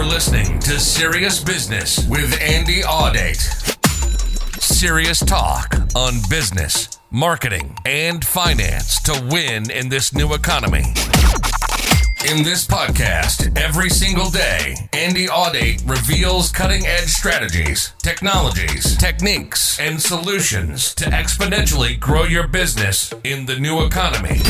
You're listening to Serious Business with Andy Audate. Serious talk on business, marketing, and finance to win in this new economy. In this podcast, every single day, Andy Audate reveals cutting edge strategies, technologies, techniques, and solutions to exponentially grow your business in the new economy.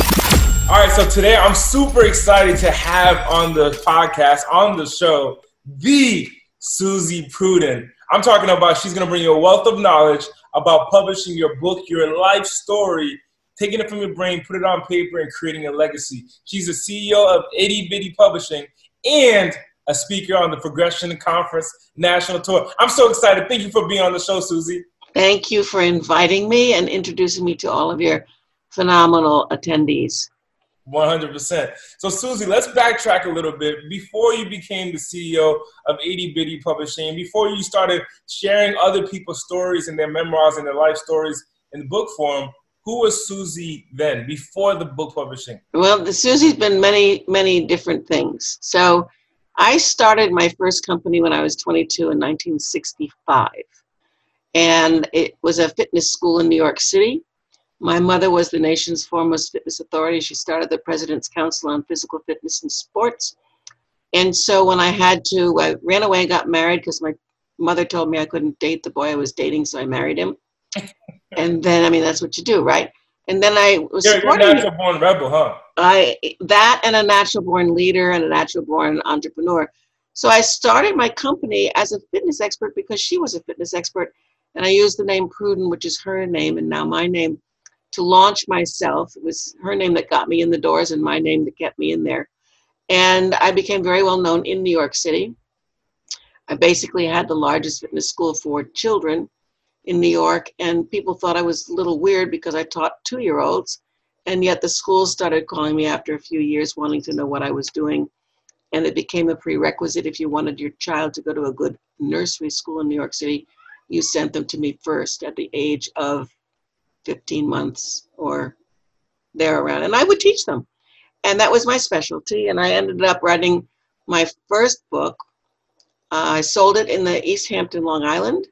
All right, so today I'm super excited to have on the podcast, on the show, the Suzy Prudden. I'm talking about she's going to bring you a wealth of knowledge about publishing your book, your life story, taking it from your brain, put it on paper, and creating a legacy. She's the CEO of Itty Bitty Publishing and a speaker on the Progression Conference National Tour. I'm so excited. Thank you for being on the show, Suzy. Thank you for inviting me and introducing me to all of your phenomenal attendees. 100%. So, Suzy, let's backtrack a little bit. Before you became the CEO of Itty Bitty Publishing, before you started sharing other people's stories and their memoirs and their life stories in book form, who was Suzy then, before the book publishing? Well, the Suzy's been many, many different things. So I started my first company when I was 22 in 1965. And it was a fitness school in New York City. My mother was the nation's foremost fitness authority. She started the President's Council on Physical Fitness and Sports. And so when I had to, I ran away and got married because my mother told me I couldn't date the boy I was dating, so I married him and then I mean that's what you do, right? And then I was you're, you're a natural born rebel, huh? I that and a natural born leader and a natural born entrepreneur. So I started my company as a fitness expert because she was a fitness expert, and I used the name Prudden, which is her name and now my name, to launch myself. It was her name that got me in the doors and my name that kept me in there. And I became very well known in New York City. I basically had the largest fitness school for children in New York, and people thought I was a little weird because I taught two year olds. And yet the schools started calling me after a few years, wanting to know what I was doing. And it became a prerequisite if you wanted your child to go to a good nursery school in New York City, you sent them to me first at the age of 15 months or there around. And I would teach them. And that was my specialty. And I ended up writing my first book. Uh, I sold it in the East Hampton, Long Island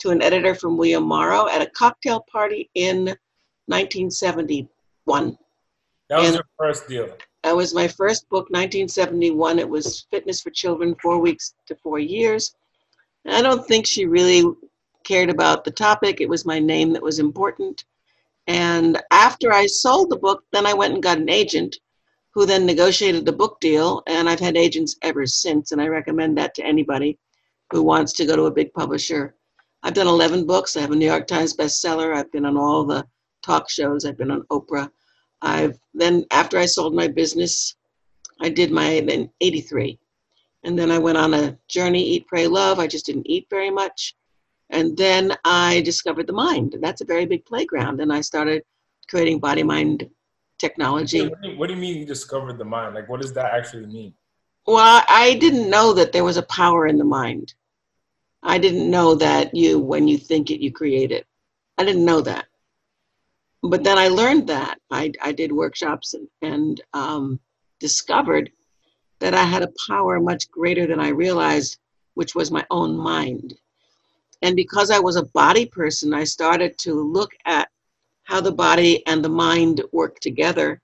to an editor from William Morrow at a cocktail party in 1971. That was and your first deal. That was my first book, 1971. It was Fitness for Children, four weeks to four years. I don't think she really cared about the topic. It was my name that was important. And after I sold the book, then I went and got an agent who then negotiated the book deal. And I've had agents ever since. And I recommend that to anybody who wants to go to a big publisher I've done 11 books. I have a New York Times bestseller. I've been on all the talk shows. I've been on Oprah. I've then after I sold my business, I did my then 83. And then I went on a journey, eat, pray, love. I just didn't eat very much. And then I discovered the mind. That's a very big playground. And I started creating body mind technology. What do, you, what do you mean you discovered the mind? Like, what does that actually mean? Well, I didn't know that there was a power in the mind. I didn't know that you, when you think it, you create it. I didn't know that. But then I learned that. I, I did workshops and, and um, discovered that I had a power much greater than I realized, which was my own mind. And because I was a body person, I started to look at how the body and the mind work together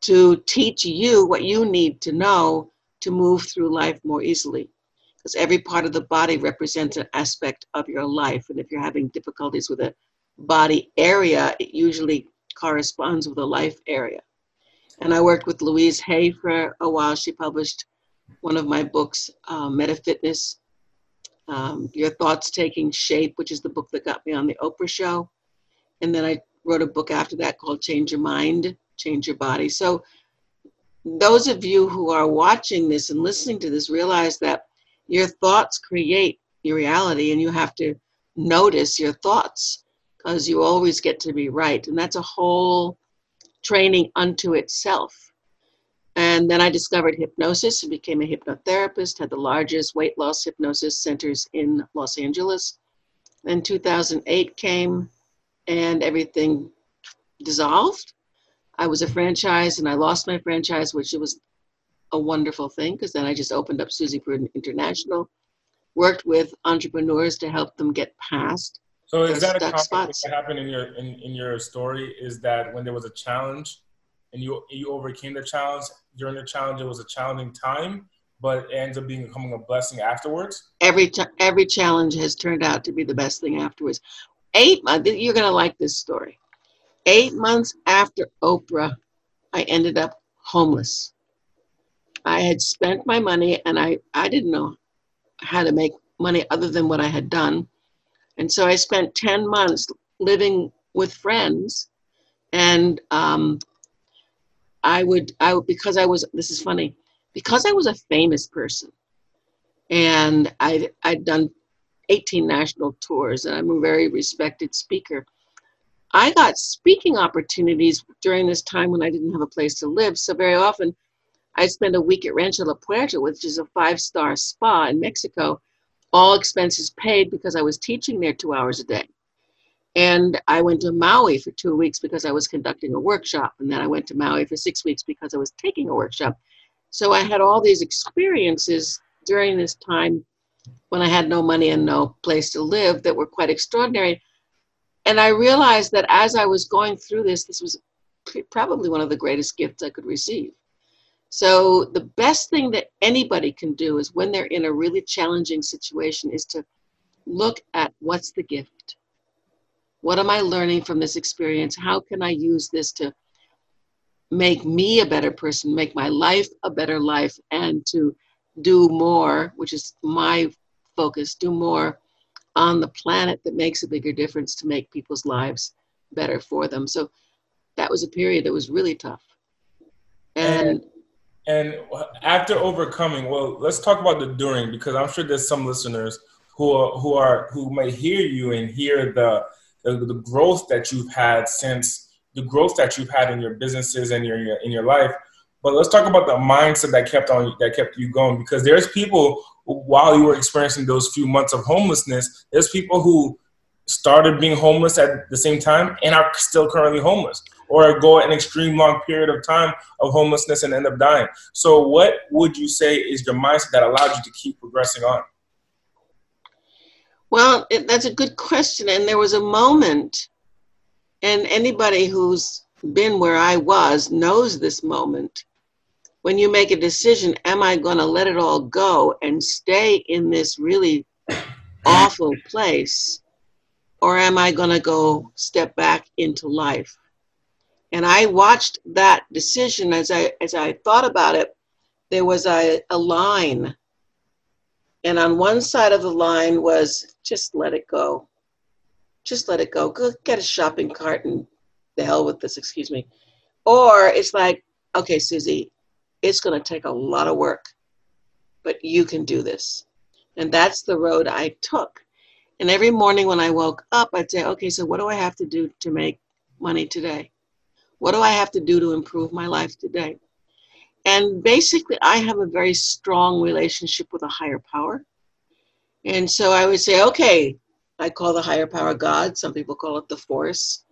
to teach you what you need to know to move through life more easily because every part of the body represents an aspect of your life. And if you're having difficulties with a body area, it usually corresponds with a life area. And I worked with Louise Hay for a while. She published one of my books, uh, Metafitness, um, Your Thoughts Taking Shape, which is the book that got me on the Oprah show. And then I wrote a book after that called Change Your Mind, Change Your Body. So those of you who are watching this and listening to this realize that your thoughts create your reality and you have to notice your thoughts because you always get to be right and that's a whole training unto itself and then i discovered hypnosis and became a hypnotherapist had the largest weight loss hypnosis centers in los angeles then 2008 came and everything dissolved i was a franchise and i lost my franchise which was a wonderful thing because then I just opened up Suzy Prudden International, worked with entrepreneurs to help them get past. So is that a common spots. that happened in your in, in your story? Is that when there was a challenge and you you overcame the challenge during the challenge, it was a challenging time, but it ends up being becoming a blessing afterwards. Every every challenge has turned out to be the best thing afterwards. Eight months. You're gonna like this story. Eight months after Oprah, I ended up homeless. I had spent my money, and I I didn't know how to make money other than what I had done, and so I spent ten months living with friends, and um, I would I would because I was this is funny because I was a famous person and I, I'd done 18 national tours and I'm a very respected speaker. I got speaking opportunities during this time when I didn't have a place to live. So very often I'd spend a week at Rancho La Puerta, which is a five star spa in Mexico, all expenses paid because I was teaching there two hours a day. And I went to Maui for two weeks because I was conducting a workshop. And then I went to Maui for six weeks because I was taking a workshop. So I had all these experiences during this time when I had no money and no place to live that were quite extraordinary. And I realized that as I was going through this, this was probably one of the greatest gifts I could receive. So the best thing that anybody can do is when they're in a really challenging situation is to look at what's the gift? What am I learning from this experience? How can I use this to make me a better person, make my life a better life, and to do more, which is my focus, do more on the planet that makes a bigger difference to make people's lives better for them. So that was a period that was really tough. And and, and after overcoming, well, let's talk about the during because I'm sure there's some listeners who are who are who may hear you and hear the the, the growth that you've had since the growth that you've had in your businesses and your, your in your life. But let's talk about the mindset that kept on that kept you going because there's people while you were experiencing those few months of homelessness, there's people who started being homeless at the same time and are still currently homeless or go an extreme long period of time of homelessness and end up dying. So what would you say is your mindset that allowed you to keep progressing on? Well, it, that's a good question. And there was a moment and anybody who's been where I was knows this moment. When you make a decision, am I going to let it all go and stay in this really awful place? Or am I going to go step back into life? And I watched that decision as I as I thought about it. There was a, a line, and on one side of the line was just let it go just let it go. Go get a shopping cart and the hell with this, excuse me. Or it's like, okay, Suzy, it's going to take a lot of work, but you can do this. And that's the road I took. And every morning when I woke up, I'd say, okay, so what do I have to do to make money today? What do I have to do to improve my life today? And basically, I have a very strong relationship with a higher power. And so I would say, okay, I call the higher power God. Some people call it the force.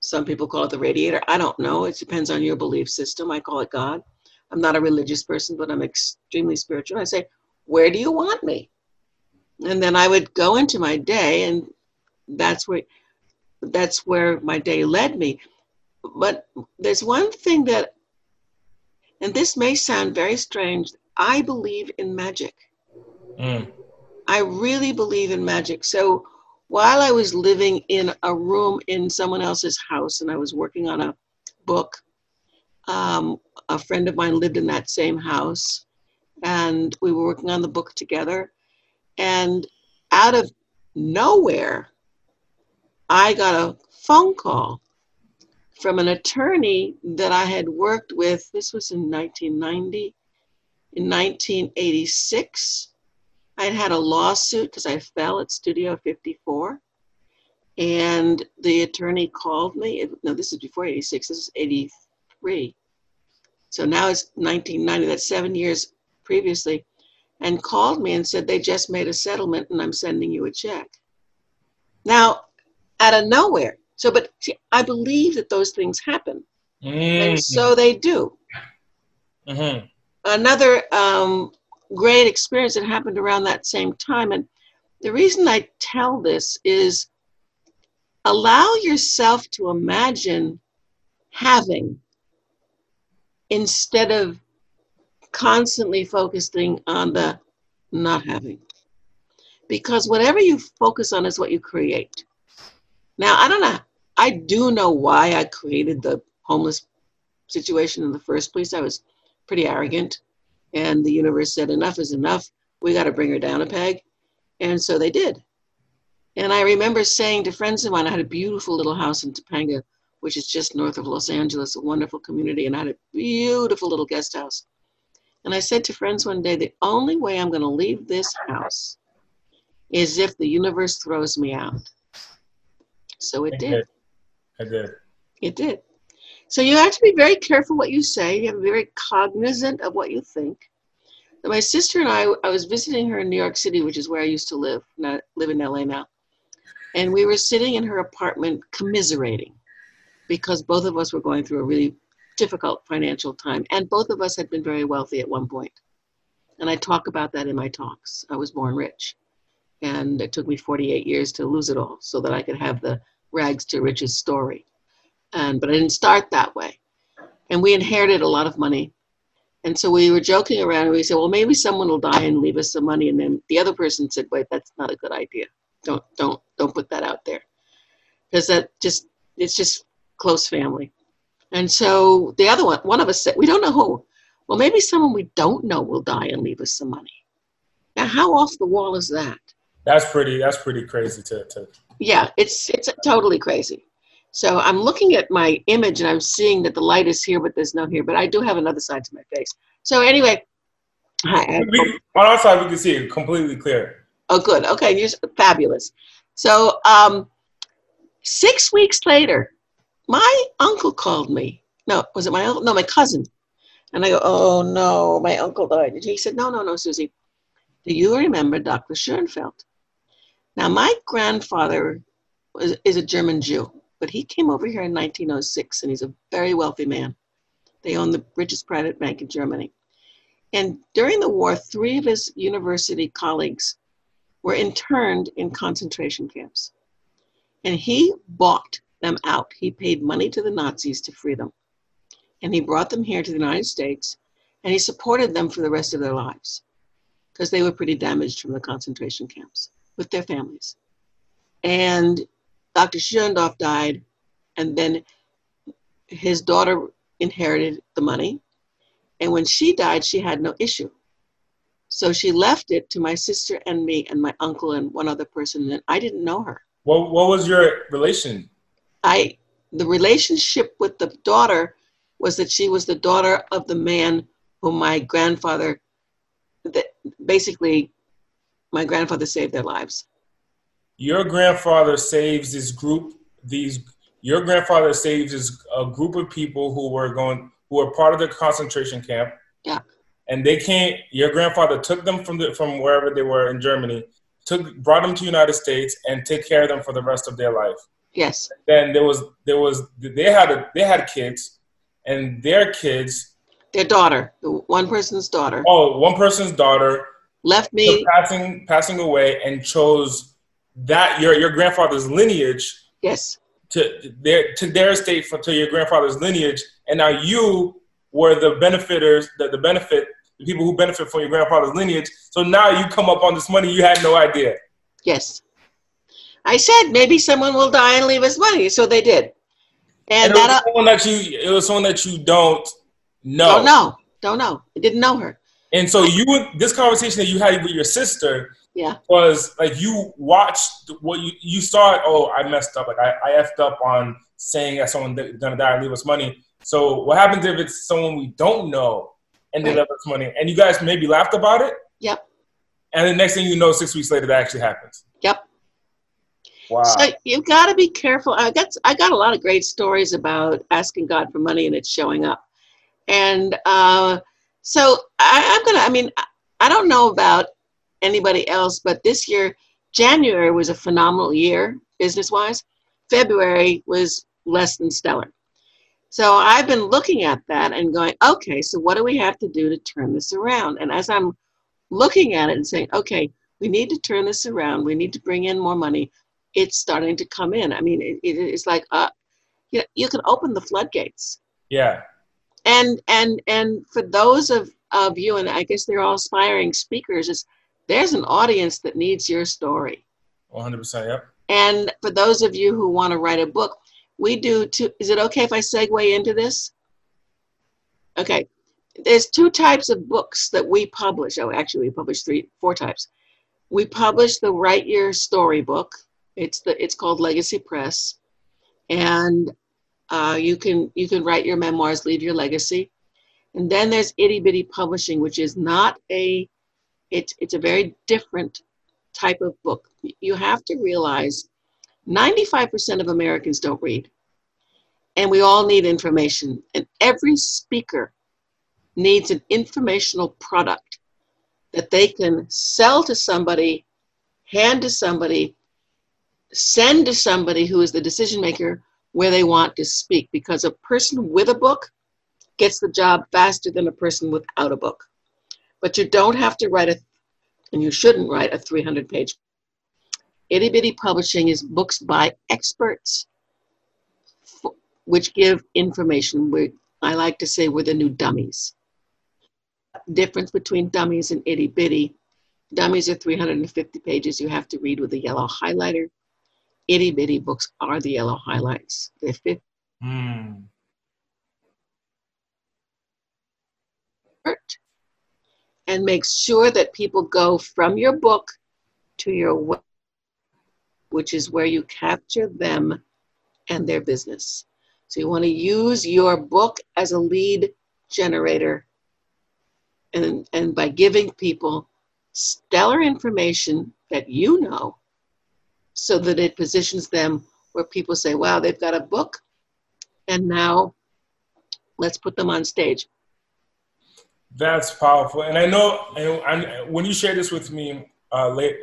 Some people call it the radiator. I don't know. It depends on your belief system. I call it God. I'm not a religious person, but I'm extremely spiritual. I say, Where do you want me? And then I would go into my day, and that's where that's where my day led me. But there's one thing that, and this may sound very strange, I believe in magic. Mm. I really believe in magic. So while I was living in a room in someone else's house and I was working on a book, um, a friend of mine lived in that same house and we were working on the book together. And out of nowhere, I got a phone call from an attorney that I had worked with. This was in 1990. In 1986, I'd had a lawsuit because I fell at Studio 54. And the attorney called me. No, this is before 86, this is 83. So now it's 1990, that's seven years previously, and called me and said they just made a settlement and I'm sending you a check. Now, out of nowhere. So, but see, I believe that those things happen. Mm. And so they do. Mm-hmm. Another um, great experience that happened around that same time. And the reason I tell this is allow yourself to imagine having instead of constantly focusing on the not having. Because whatever you focus on is what you create. Now, I don't know. I do know why I created the homeless situation in the first place. I was pretty arrogant, and the universe said, Enough is enough. We got to bring her down a peg. And so they did. And I remember saying to friends of mine, I had a beautiful little house in Topanga, which is just north of Los Angeles, a wonderful community, and I had a beautiful little guest house. And I said to friends one day, the only way I'm going to leave this house is if the universe throws me out. So it did. It did. It did. So you have to be very careful what you say. You have to be very cognizant of what you think. My sister and I, I was visiting her in New York City, which is where I used to live. Not live in LA now. And we were sitting in her apartment commiserating because both of us were going through a really difficult financial time. And both of us had been very wealthy at one point. And I talk about that in my talks. I was born rich. And it took me 48 years to lose it all so that I could have the rags to riches story. And but I didn't start that way. And we inherited a lot of money. And so we were joking around and we said, well, maybe someone will die and leave us some money. And then the other person said, wait, that's not a good idea. Don't don't don't put that out there. Because that just it's just close family. And so the other one, one of us said, we don't know who. Well, maybe someone we don't know will die and leave us some money. Now, how off the wall is that? That's pretty. That's pretty crazy to. to yeah, it's it's totally crazy. So I'm looking at my image and I'm seeing that the light is here, but there's no here. But I do have another side to my face. So anyway, hi. We, on our side, we can see it completely clear. Oh, good. Okay, you're fabulous. So um, six weeks later, my uncle called me. No, was it my uncle? No, my cousin. And I go, oh no, my uncle died. And he said, no, no, no, Suzy. Do you remember Dr. Schoenfeld? Now, my grandfather was, is a German Jew, but he came over here in 1906 and he's a very wealthy man. They own the richest private bank in Germany. And during the war, three of his university colleagues were interned in concentration camps. And he bought them out. He paid money to the Nazis to free them. And he brought them here to the United States and he supported them for the rest of their lives because they were pretty damaged from the concentration camps with their families. And Dr. Schoendorf died, and then his daughter inherited the money. And when she died, she had no issue. So she left it to my sister and me and my uncle and one other person, and I didn't know her. What, what was your relation? I the relationship with the daughter was that she was the daughter of the man whom my grandfather that basically my grandfather saved their lives. Your grandfather saves this group. These your grandfather saves this a group of people who were going who were part of the concentration camp. Yeah. And they came. Your grandfather took them from the from wherever they were in Germany, took brought them to the United States, and take care of them for the rest of their life. Yes. Then there was there was they had a, they had kids, and their kids. Their daughter, one person's daughter. Oh, one person's daughter left me. Passing passing away and chose that your your grandfather's lineage yes. to their to their estate for to your grandfather's lineage. And now you were the benefiters the, the benefit the people who benefit from your grandfather's lineage. So now you come up on this money you had no idea. Yes. I said maybe someone will die and leave us money. So they did. And, and it that was someone that you it was someone that you don't know. don't know. Don't know. I didn't know her and so you, this conversation that you had with your sister, yeah, was like you watched what you you saw. It, oh, I messed up. Like I, I effed up on saying that someone gonna die and leave us money. So what happens if it's someone we don't know and they right. leave us money, and you guys maybe laughed about it? Yep. And the next thing you know, six weeks later, that actually happens. Yep. Wow. So you've got to be careful. I got I got a lot of great stories about asking God for money and it's showing up, and. uh so I, I'm gonna. I mean, I don't know about anybody else, but this year, January was a phenomenal year business wise. February was less than stellar. So I've been looking at that and going, okay, so what do we have to do to turn this around? And as I'm looking at it and saying, okay, we need to turn this around, we need to bring in more money, it's starting to come in. I mean, it, it's like, uh, you, know, you can open the floodgates. Yeah. And and and for those of, of you, and I guess they're all aspiring speakers, is there's an audience that needs your story. 100%, yep. And for those of you who want to write a book, we do two. Is it okay if I segue into this? Okay. There's two types of books that we publish. Oh, actually, we publish three, four types. We publish the Write Your Story book. It's the it's called Legacy Press, and uh, you can you can write your memoirs, leave your legacy. And then there's Itty Bitty Publishing, which is not a it's it's a very different type of book. You have to realize 95% of Americans don't read. And we all need information. And every speaker needs an informational product that they can sell to somebody, hand to somebody, send to somebody who is the decision maker where they want to speak. Because a person with a book gets the job faster than a person without a book. But you don't have to write a, and you shouldn't write a 300 page Itty Bitty Publishing is books by experts, which give information. We, I like to say we're the new dummies. Difference between dummies and itty bitty. Dummies are 350 pages you have to read with a yellow highlighter. Itty bitty books are the yellow highlights. They're 50. Mm. And make sure that people go from your book to your web which is where you capture them and their business. So you want to use your book as a lead generator. And, and by giving people stellar information that you know, so that it positions them where people say, wow, they've got a book, and now let's put them on stage. That's powerful. And I know and, when you shared this with me uh, late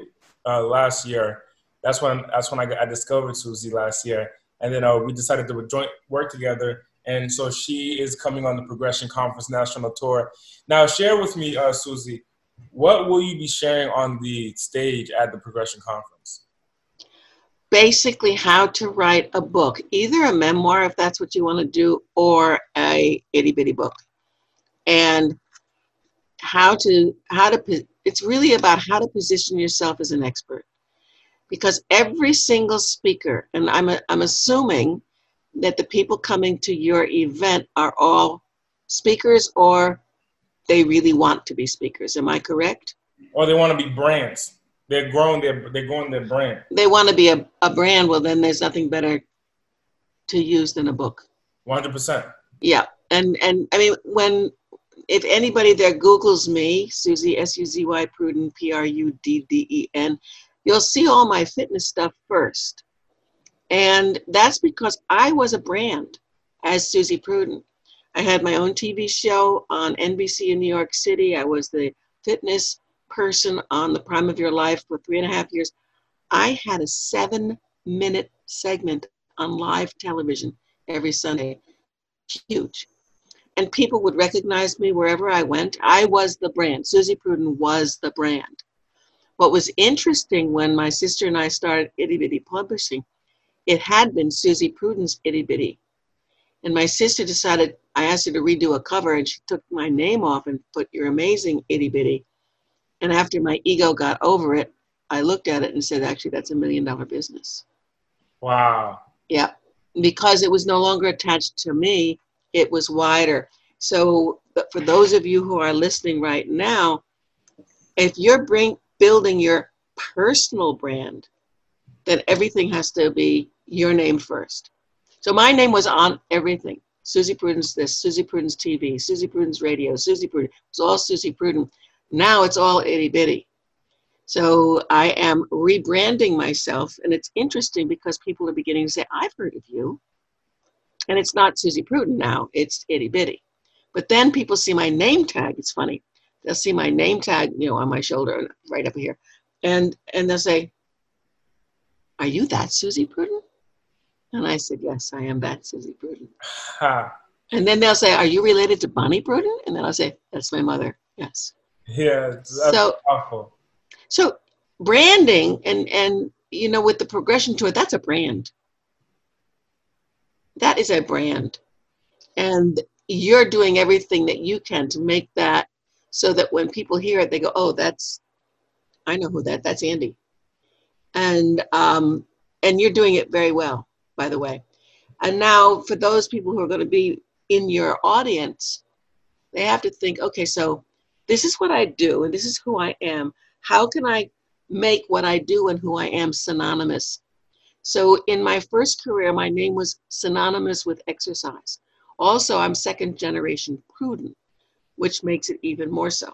uh, last year, that's when that's when I, got, I discovered Suzy last year, and then uh, we decided to joint work together. And so she is coming on the Progression Conference National Tour. Now, share with me, uh, Suzy, what will you be sharing on the stage at the Progression Conference? Basically, how to write a book, either a memoir if that's what you want to do, or a itty bitty book, and how to how to. It's really about how to position yourself as an expert because every single speaker, and I'm, I'm assuming that the people coming to your event are all speakers or they really want to be speakers. Am I correct? Or they want to be brands. They're growing their they're growing their brand. They want to be a, a brand. Well, then there's nothing better to use than a book. One hundred percent. Yeah, and and I mean when if anybody there Google's me, Suzy S U Z Y Prudden P R U D D E N, you'll see all my fitness stuff first. And that's because I was a brand as Suzy Prudden. I had my own TV show on NBC in New York City. I was the fitness person on the prime of your life for three and a half years. I had a seven minute segment on live television every Sunday. Huge. And people would recognize me wherever I went. I was the brand. Suzy Prudden was the brand. What was interesting when my sister and I started Itty Bitty Publishing, it had been Suzy Prudden's Itty Bitty. And my sister decided, I asked her to redo a cover, and she took my name off and put Your Amazing Itty Bitty. And after my ego got over it, I looked at it and said, actually, that's a million dollar business. Wow. Yeah. Because it was no longer attached to me, it was wider. So, for those of you who are listening right now, if you're bring, building your personal brand, then everything has to be your name first. So my name was on everything. Suzy Prudden's this, Suzy Prudden's TV, Suzy Prudden's radio, Suzy Prudden. It was all Suzy Prudden. Now it's all itty bitty. So I am rebranding myself, and it's interesting because people are beginning to say, "I've heard of you," and it's not Suzy Prudden now; it's itty bitty. But then people see my name tag. It's funny they'll see my name tag, you know, on my shoulder, right up here, and and they'll say, "Are you that Suzy Prudden?" And I said, "Yes, I am that Suzy Prudden." And then they'll say, Are you related to Bonnie Prudden? And then I'll say, That's my mother. Yes. Yeah, that's So- powerful. So branding and and you know with the progression tour, that's a brand. That is a brand. And you're doing everything that you can to make that so that when people hear it, they go, Oh, that's I know who that that's Andy. And um and you're doing it very well, by the way. And now for those people who are going to be in your audience, they have to think, okay, so this is what I do and this is who I am. How can I make what I do and who I am synonymous? So in my first career, my name was synonymous with exercise. Also, I'm second generation Prudden, which makes it even more so.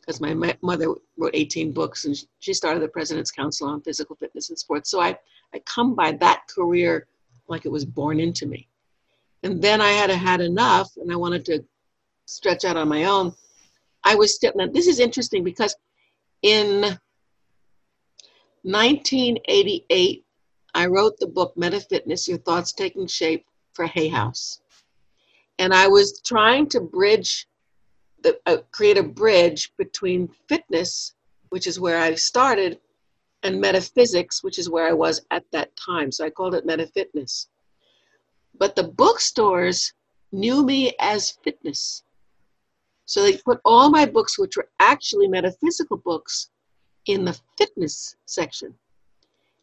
Because my mother wrote 18 books and she started the President's Council on Physical Fitness and Sports. So I, I come by that career like it was born into me. And then I had had enough and I wanted to stretch out on my own. I was still, now this is interesting because in 1988, I wrote the book Meta Fitness Your Thoughts Taking Shape for Hay House. And I was trying to bridge, the, uh, create a bridge between fitness, which is where I started, and metaphysics, which is where I was at that time. So I called it Meta Fitness. But the bookstores knew me as fitness. So they put all my books, which were actually metaphysical books, in the fitness section.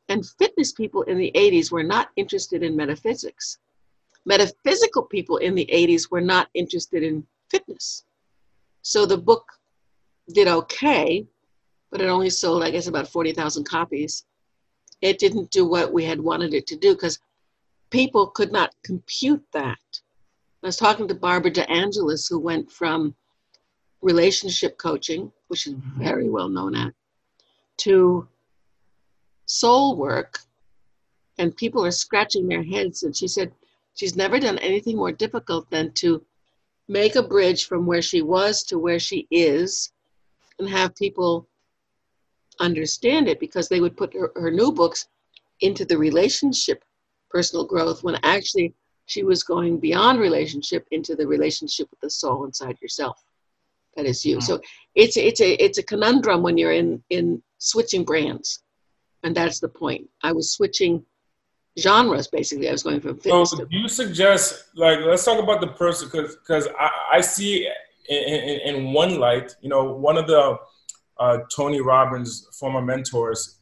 And fitness people in the 80s were not interested in metaphysics. Metaphysical people in the 80s were not interested in fitness. So the book did okay, but it only sold, I guess, about 40,000 copies. It didn't do what we had wanted it to do because people could not compute that. I was talking to Barbara DeAngelis, who went from relationship coaching, which is mm-hmm. very well known at, to soul work. And people are scratching their heads. And she said she's never done anything more difficult than to make a bridge from where she was to where she is and have people understand it because they would put her, her new books into the relationship personal growth when actually she was going beyond relationship into the relationship with the soul inside yourself that is you. So it's it's a it's a conundrum when you're in in switching brands. And that's the point. I was switching genres basically. I was going from fitness So to do you suggest, like, let's talk about the person, because because I, I see in, in, in one light, you know, one of the uh, Tony Robbins' former mentors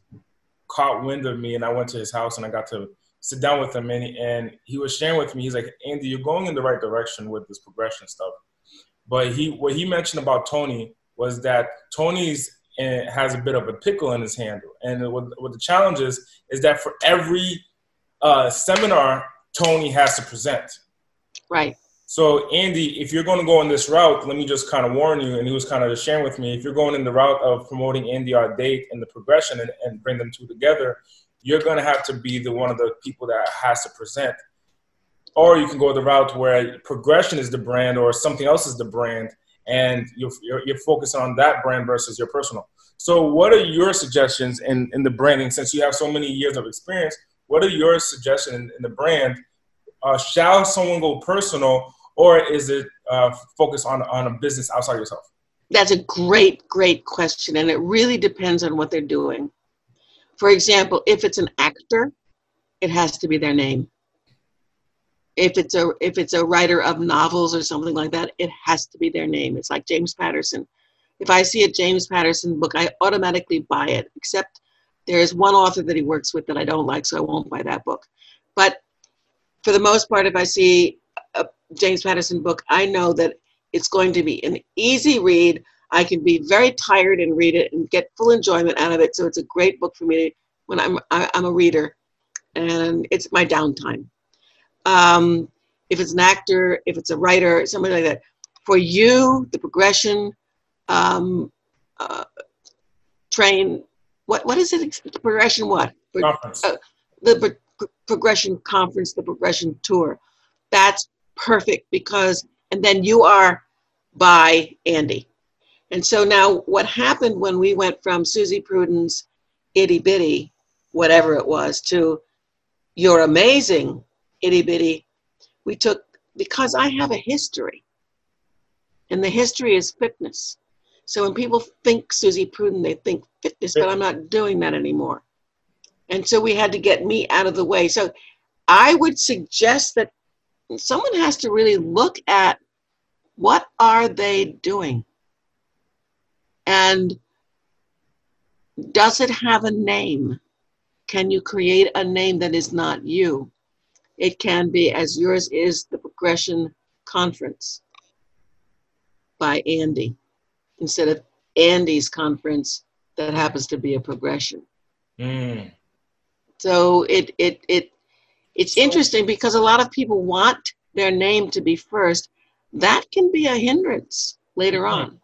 caught wind of me, and I went to his house and I got to sit down with him, and he, and he was sharing with me. He's like, Andy, you're going in the right direction with this progression stuff, but he what he mentioned about Tony was that Tony's eh, has a bit of a pickle in his handle, and what, what the challenge is is that for every uh, seminar Tony has to present. right So, Andy, if you're going to go in this route, let me just kind of warn you. And he was kind of sharing with me if you're going in the route of promoting Andy Audate and the progression and, and bring them two together, you're going to have to be the one of the people that has to present. Or you can go the route where progression is the brand or something else is the brand, and you're, you're, you're focusing on that brand versus your personal. So, what are your suggestions in, in the branding? Since you have so many years of experience, what are your suggestions in, in the brand uh, shall someone go personal or is it uh, focused on, on a business outside yourself? That's a great, great question. And it really depends on what they're doing. For example, if it's an actor, it has to be their name. If it's a if it's a writer of novels or something like that, it has to be their name. It's like James Patterson. If I see a James Patterson book, I automatically buy it, except there's one author that he works with that I don't like, so I won't buy that book. But for the most part, if I see a James Patterson book, I know that it's going to be an easy read. I can be very tired and read it and get full enjoyment out of it. So it's a great book for me when I'm I, I'm a reader, and it's my downtime. Um, if it's an actor, if it's a writer, somebody like that, for you, the progression um, uh, train. What what is it? Progression what? Conference. uh, the pro- progression conference, the progression tour. That's perfect because, and then you are by Andy. And so now, what happened when we went from Suzy Prudden's itty bitty, whatever it was, to your amazing itty bitty, we took because I have a history, and the history is fitness. So when people think Suzy Prudden, they think fitness, but I'm not doing that anymore. And so we had to get me out of the way. So I would suggest that someone has to really look at what are they doing? And does it have a name? Can you create a name that is not you? It can be, as yours is, the Progression Conference by Andy, instead of Andy's conference that happens to be a progression. Mm. So it it it it's interesting because a lot of people want their name to be first. That can be a hindrance later mm-hmm. on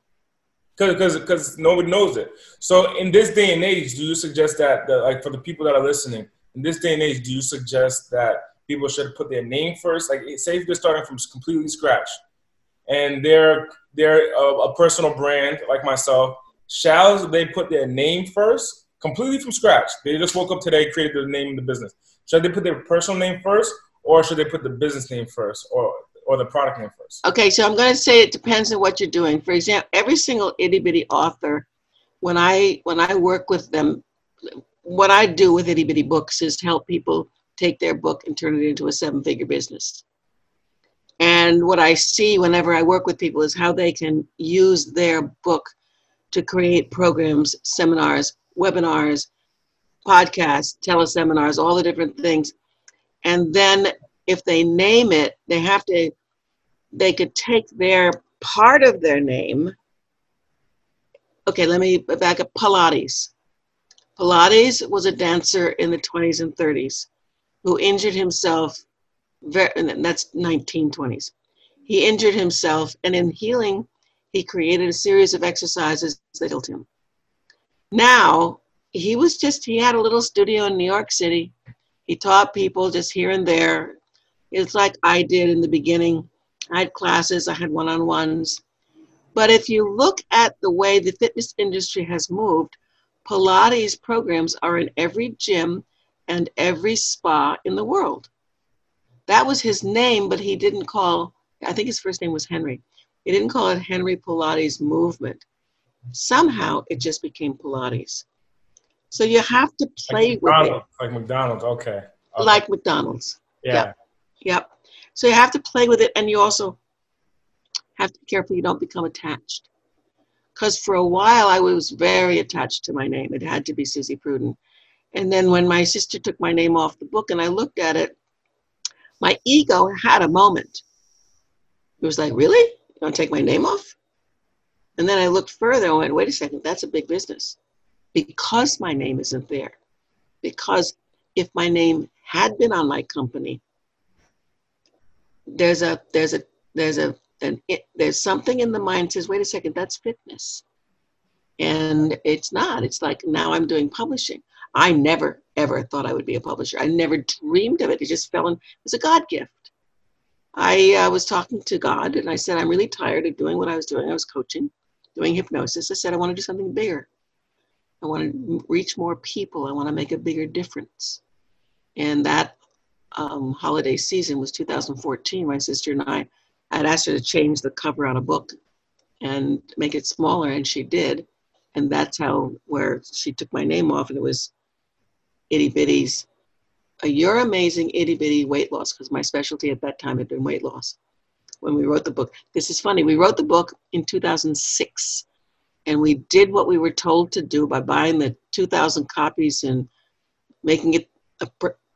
because because nobody knows it. So in this day and age, do you suggest that the, like for the people that are listening in this day and age, do you suggest that people should put their name first? Like say if they're starting from completely scratch, and they're they're a, a personal brand like myself, shall they put their name first, completely from scratch? They just woke up today, created the name of the business. Should they put their personal name first, or should they put the business name first, or or the product name first? Okay, so I'm going to say it depends on what you're doing. For example, every single itty bitty author, when I when I work with them, what I do with itty bitty books is help people take their book and turn it into a seven figure business. And what I see whenever I work with people is how they can use their book to create programs, seminars, webinars, podcasts, teleseminars, all the different things. And then if they name it, they have to they could take their part of their name. Okay, let me back up Pilates. Pilates was a dancer in the 20s and 30s who injured himself, that's 1920s. He injured himself, and in healing, he created a series of exercises that healed him. Now, he was just, he had a little studio in New York City. He taught people just here and there. It's like I did in the beginning I had classes, I had one on ones. But if you look at the way the fitness industry has moved, Pilates programs are in every gym and every spa in the world. That was his name, but he didn't call, I think his first name was Henry. He didn't call it Henry Pilates Movement. Somehow it just became Pilates. So you have to play like with it. Like McDonald's, okay. okay. Like McDonald's. Yeah. Yep. yep. So you have to play with it, and you also have to be careful you don't become attached. Because for a while I was very attached to my name. It had to be Suzy Prudden. And then when my sister took my name off the book and I looked at it, my ego had a moment. It was like, really? You want to take my name off? And then I looked further and went, wait a second, that's a big business. Because my name isn't there. Because if my name had been on my company, there's a there's a there's a an, it, there's something in the mind says wait a second that's fitness and it's not it's like now i'm doing publishing i never ever thought i would be a publisher. I never dreamed of it. It just fell in it was a god gift. I uh, was talking to god and i said i'm really tired of doing what i was doing. I was coaching doing hypnosis. I said i want to do something bigger. I want to reach more people. I want to make a bigger difference. And that um, holiday season was 2014. My sister and I, I had asked her to change the cover on a book and make it smaller, and she did. And that's how where she took my name off, and it was Itty bitties. You're Amazing Itty Bitty Weight Loss, because my specialty at that time had been weight loss. When we wrote the book, this is funny. We wrote the book in 2006, and we did what we were told to do by buying the 2,000 copies and making it a,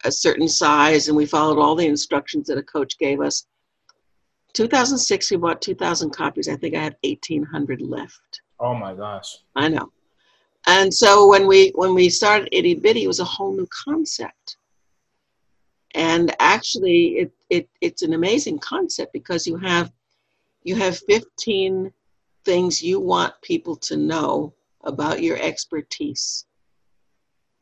a certain size, and we followed all the instructions that a coach gave us. 2006, we bought 2,000 copies. I think I had 1,800 left. Oh my gosh! I know. And so when we when we started Itty Bitty, it was a whole new concept. And actually, it, it it's an amazing concept because you have you have 15 things you want people to know about your expertise.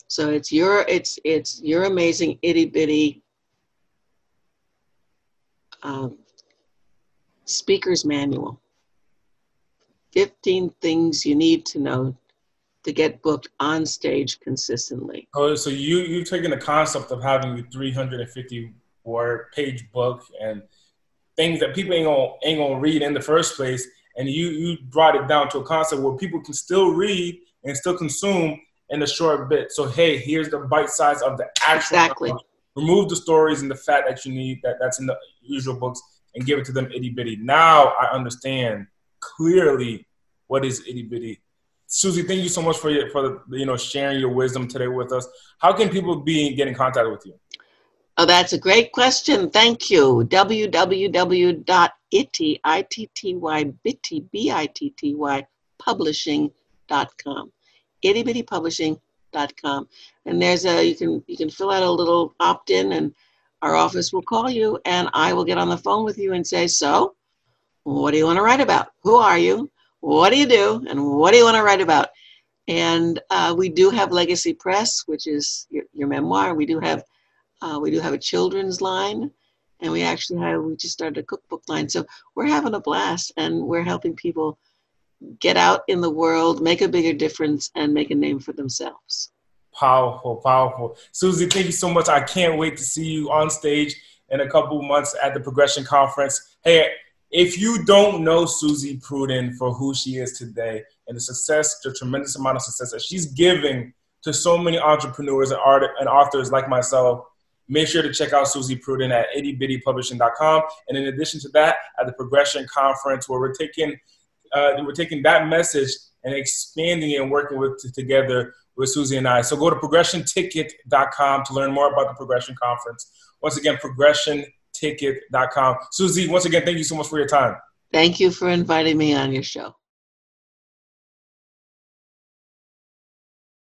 So it's your it's it's your amazing itty bitty um, speaker's manual. 15 things you need to know to get booked on stage consistently. Oh, so you you've taken the concept of having a 350 word page book and things that people ain't gonna ain't gonna read in the first place, and you you brought it down to a concept where people can still read and still consume in a short bit. So hey, here's the bite size of the actual. Exactly. Remove the stories and the fat that you need that that's in the usual books and give it to them itty bitty. Now I understand clearly what is itty bitty. Suzy, thank you so much for your, for the, you know sharing your wisdom today with us. How can people be get in contact with you? Oh, that's a great question. Thank you. www.itty, publishing.com. And there's a, you can, you can fill out a little opt-in and our office will call you and I will get on the phone with you and say, so what do you want to write about? Who are you? What do you do? And what do you want to write about? And uh, we do have Legacy Press, which is your, your memoir. We do have uh, we do have a children's line, and we actually have we just started a cookbook line. So we're having a blast, and we're helping people get out in the world, make a bigger difference, and make a name for themselves. Powerful, powerful. Suzy, thank you so much. I can't wait to see you on stage in a couple months at the Progression Conference. Hey, if you don't know Suzy Prudden for who she is today and the success, the tremendous amount of success that she's giving to so many entrepreneurs and, art, and authors like myself, make sure to check out Suzy Prudden at ittybittypublishing.com. And in addition to that, at the Progression Conference, where we're taking uh, we're taking that message and expanding it and working with together with Suzy and I. So go to progressionticket.com to learn more about the Progression Conference. Once again, progressionticket.com. Suzy, once again, thank you so much for your time. Thank you for inviting me on your show.